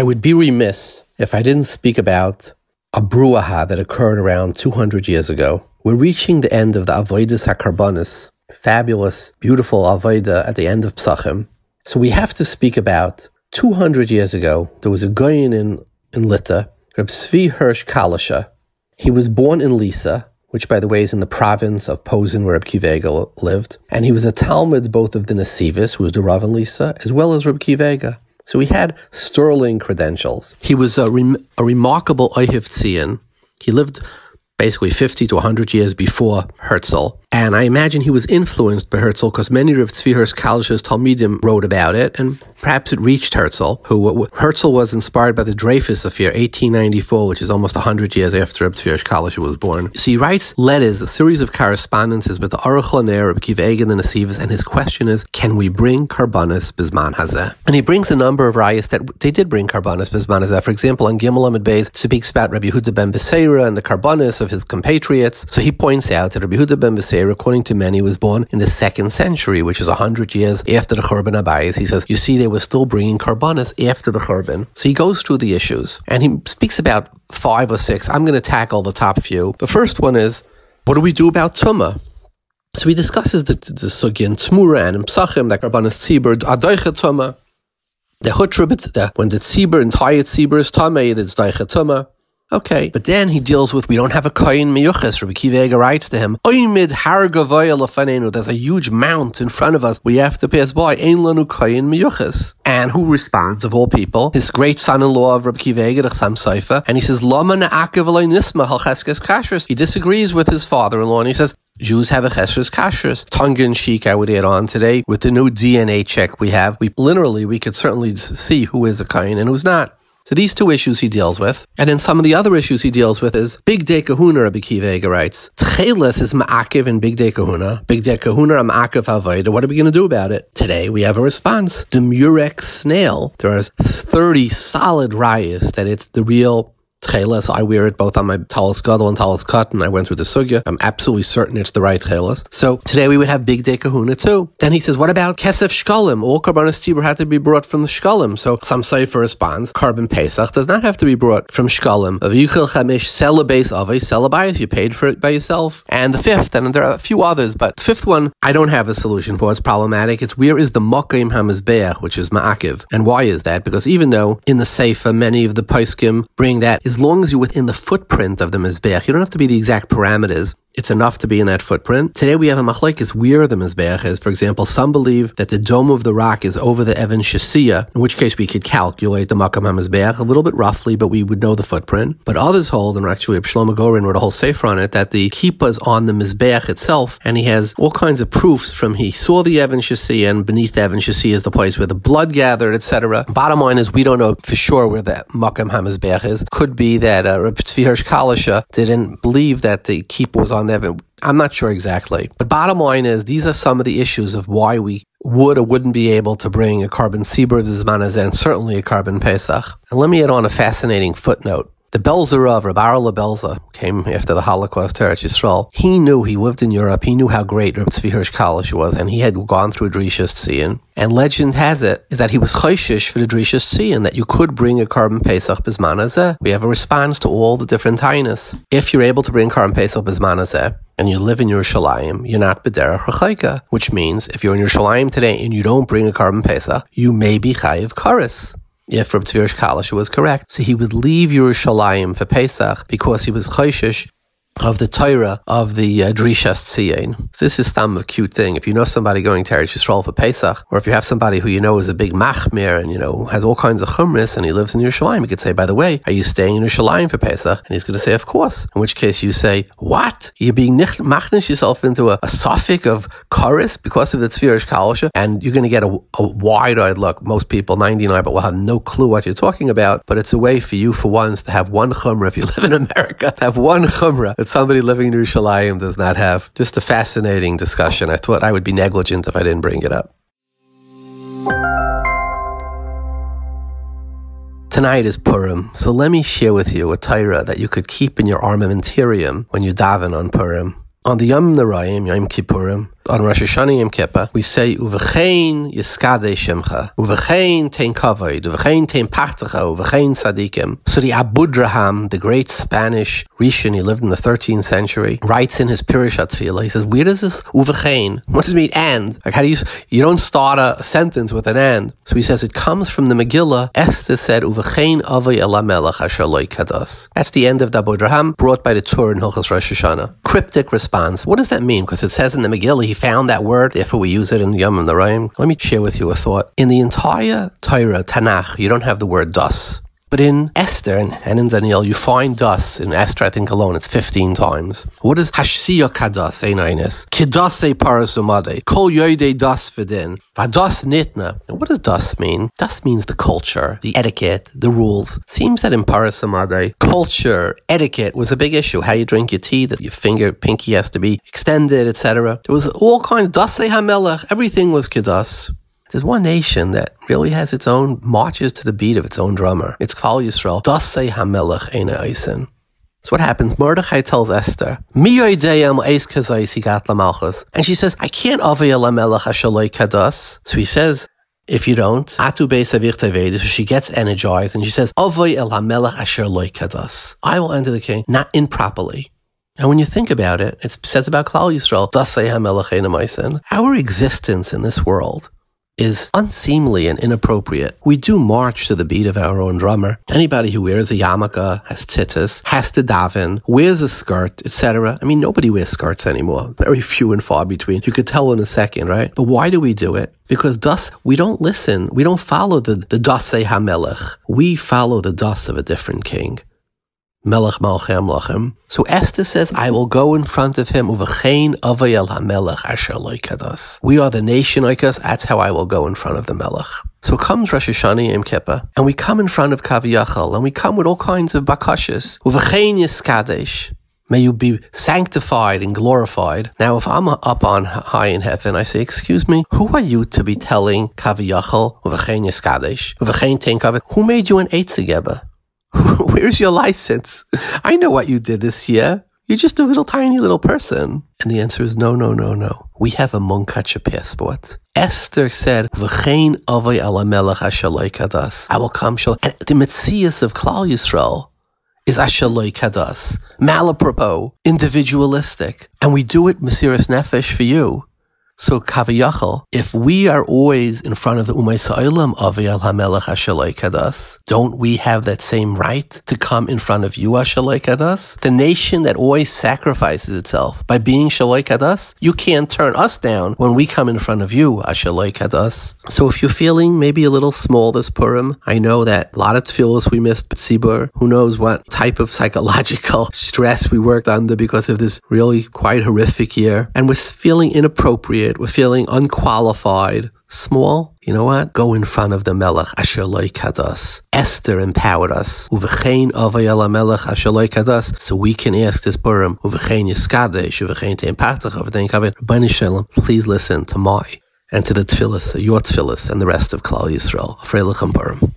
I would be remiss if I didn't speak about a bruaha that occurred around 200 years ago. We're reaching the end of the Avoidus HaKarbonis, fabulous, beautiful Avoida at the end of Psachim. So we have to speak about 200 years ago, there was a Goyin in, in Lita, Reb Tzvi Hirsch Kalischer. He was born in Lissa, which by the way is in the province of Posen where Reb Akiva Eiger lived. And he was a Talmud both of the Nesivas, who was the Rav in Lissa, as well as Reb Akiva Eiger. So he had sterling credentials. He was a, rem- a remarkable Oihiv He lived basically 50 to 100 years before Herzl. And I imagine he was influenced by Herzl because many of Tzvi Hirsch Kalish's Talmidim wrote about it, and perhaps it reached Herzl, who Herzl was inspired by the Dreyfus affair, 1894, which is almost 100 years after Tzvi Hirsch was born. So he writes letters, a series of correspondences with the Aruch LaNer, Akiva Eiger, and the Nesivas, and his question is, can we bring Karbanis Bisman Hazeh? And he brings a number of rayas that they did bring Karbanis Bisman Hazeh. For example, on Gimel Amid Beis speaks about Rabbi Yehuda ben Beseira and the Karbanis of his compatriots. So he points out that Rabbi Yehuda ben Beseira according to many, he was born in the second century, which is 100 years after the Churban Abayis. He says, you see, they were still bringing Karbanis after the Churban. So he goes through the issues and he speaks about five or six. I'm going to tackle the top few. The first one is, what do we do about Tumah? So he discusses the, the, the Sugyan Tmura and Psachim, that Karbanis Tzibur, Adoicha Tumah, the Hutribit, the, when the Tzibur, entire Tzibur is Tumah, it's Doicha Tumah. Okay, but then he deals with we don't have a koyin miyuches. Rabbi Akiva Eiger writes to him, "Oimid har There's a huge mount in front of us. We have to pass by. Ein lanu koyin miyuches. And who responds of all people? His great son-in-law of Rabbi Akiva Eiger, the Chasam Sofer, and he says, "Lama na'akev nisma halcheskes kashrus." He disagrees with his father-in-law, and he says, Jews have a chesres kashrus. Tongue in cheek, I would add on today with the new DNA check we have. We literally we could certainly see who is a kain and who's not. So these two issues he deals with. And then some of the other issues he deals with is Bigdei Kehunah, Rabbi Kiva writes. Tchelis is ma'akiv in Bigdei Kehunah. Big Day Kahuna, ma'akiv havaida. What are we going to do about it? Today we have a response. The Murex snail. There are 30 solid rayas that it's the real Tchelas. I wear it both on my talis gadol and talis katan. I went through the sugya. I'm absolutely certain it's the right tchelas. So today we would have bigdei kehunah too. Then he says, what about kesef shkalim? All karbanis tzibur had to be brought from the shkalim. So some for responds, korban pesach does not have to be brought from shkalim. Avyuchel chamish selabase ave selabais. You paid for it by yourself. And the fifth, and there are a few others, but the fifth one I don't have a solution for. It's problematic. It's where is the mokim hamizbeach, which is ma'akiv. And why is that? Because even though in the sefer many of the paiskim bring that as long as you're within the footprint of the Mizbeach, you don't have to be the exact parameters it's enough to be in that footprint. Today we have a machlekes where the mizbeach is. For example, some believe that the dome of the rock is over the Evan Shasiya, in which case we could calculate the makam hamizbeach a little bit roughly, but we would know the footprint. But others hold, and actually Shlomo Goren wrote a whole sefer on it, that the kippah is on the mizbeach itself, and he has all kinds of proofs from he saw the Evan Shasiya, and beneath the Evan Shasiya is the place where the blood gathered, etc. Bottom line is we don't know for sure where that makam hamizbeach is. Could be that uh, Tzvi Hirsch Kalischer didn't believe that the kippah was on I'm not sure exactly. But bottom line is, these are some of the issues of why we would or wouldn't be able to bring a korban Tzibur Zmanaz and certainly a korban Pesach. And let me add on a fascinating footnote. The Belzer of Reb Arla Belzer came after the Holocaust to Eretz Yisrael. He knew he lived in Europe. He knew how great Reb Tzvi Hirsch Kalish was, and he had gone through Drishas Tzion. And legend has it is that he was chayshish for the Drishas Tzion, that you could bring a korban Pesach Bisman We have a response to all the different tainas. If you're able to bring korban Pesach Bisman and you live in Yerushalayim, you're not Bederach Rechaika, which means if you're in Yerushalayim today and you don't bring a korban Pesach, you may be Chayiv Karis if Reb Tzvi Hirsch Kalish was correct. So he would leave Yerushalayim for Pesach because he was chayshish of the Torah of the uh, Drishas. This is some a cute thing. If you know somebody going to Eretz Yisrael for Pesach, or if you have somebody who you know is a big machmir and you know has all kinds of chumris and he lives in Yerushalayim, you could say, by the way, are you staying in Yerushalayim for Pesach? And he's going to say, of course. In which case you say, what? You're being machnish yourself into a, a suffix of chorus because of the Tzvi Hirsch Kalischer, and you're going to get a, a wide-eyed look. Most people, 99, but will have no clue what you're talking about. But it's a way for you, for once, to have one chumrah. If you live in America, to have one chumrah that somebody living in Yerushalayim does not have. Just a fascinating discussion. I thought I would be negligent if I didn't bring it up. Tonight is Purim, so let me share with you a Torah that you could keep in your armamentarium when you daven on Purim. On the Yomim Noraim, Yom Kippurim, on Rosh Hashanah Yom Kippur, we say Uvechein Yiskade Shemcha, Uvechein Tein Kavod, Uvechein Tein Pachtacha, Uvechein Sadikim. So the Abudraham, the great Spanish Rishon, he lived in the 13th century, writes in his Pirishat he says, where does this Uvechein, what does it mean and? Like how do you, you don't start a sentence with an and. So he says it comes from the Megillah, Esther said, Uvechein Avay Elamelech Asher Kadas. That's the end of the Abudraham, brought by the Torah in Hilchas Rosh Hashanah. Cryptic response. What does that mean? Because it says in the Megillah, he found that word, therefore we use it in Yom and the Rayim. Let me share with you a thought. In the entire Torah, Tanakh, you don't have the word das. But in Esther and, in Daniel, you find das in Esther, I think alone, it's 15 times. What is Hashsiya Kadas, Einainis? Kidase Paras uMadai, Kol Yoide Das Vidin, Vadas Nitna. what does das mean? Das means the culture, the etiquette, the rules. Seems that in Paras uMadai, culture, etiquette was a big issue. How you drink your tea, that your finger, pinky has to be extended, etc. There was all kinds, Dase Hamelech, everything was Kidas. There's one nation that really has its own marches to the beat of its own drummer. It's Klal Yisrael. Dasei Hamelech Eina Eisen. So what happens? Mordechai tells Esther, And she says, I can't avay lamelech ashaloi kadas. So he says, if you don't, atu so she gets energized and she says, Avay el. I will enter the king, not improperly. And when you think about it, it says about Klal Yisrael, Dasei hamelech Our existence in this world is unseemly and inappropriate. We do march to the beat of our own drummer. Anybody who wears a yarmulke, has tzitzis, has to daven, wears a skirt, etc. I mean, nobody wears skirts anymore. Very few and far between. You could tell in a second, right? But why do we do it? Because thus we don't listen. We don't follow the, the Dasei HaMelech. We follow the das of a different king. Melech Malchem Lachem. So Esther says, I will go in front of him uvachein avayel hamelech asher. We are the nation like us, that's how I will go in front of the Melech. So comes Rosh Hashanah Yom Kippur, and we come in front of Kaviyachal, and we come with all kinds of bakashas. Uvachein yiskadesh. May you be sanctified and glorified. Now, if I'm up on high in heaven, I say, excuse me, who are you to be telling Kaviyachal, Uvachein yiskadesh, Uvachein tein Who made you an Eitzegeba? Where's your license? I know what you did this year. You're just a little tiny little person. And the answer is no, no, no, no. We have a Munkacha passport. Esther said, V'chein avay ala melech kadas. I will come shal. And the Metzias of Klal Yisrael is ashaloi kadas. Malapropos, individualistic. And we do it, Mesiris Nefesh, for you. So kaviyachal, if we are always in front of the Umay of HaMelech Ashalei Kadas, don't we have that same right to come in front of you Ashalei Kadas? The nation that always sacrifices itself by being Shalei Kadas, you can't turn us down when we come in front of you Ashalei Kadas. So if you're feeling maybe a little small this Purim, I know that a lot of tefillahs we missed, but Tzibur, who knows what type of psychological stress we worked under because of this really quite horrific year, and we're feeling inappropriate we're feeling unqualified, small. You know what? Go in front of the Melech Asher Kadas. Esther empowered us. Uvechein avayel Melech Asher Kadas. So we can ask this Purim. Uvechein Yiskadesh. Uvechein Tein Patach. Uvechein Kavit. Shalom. Please listen to my and to the Tfilis, your Tfilis, and the rest of Klal Yisrael. Freilichem Purim.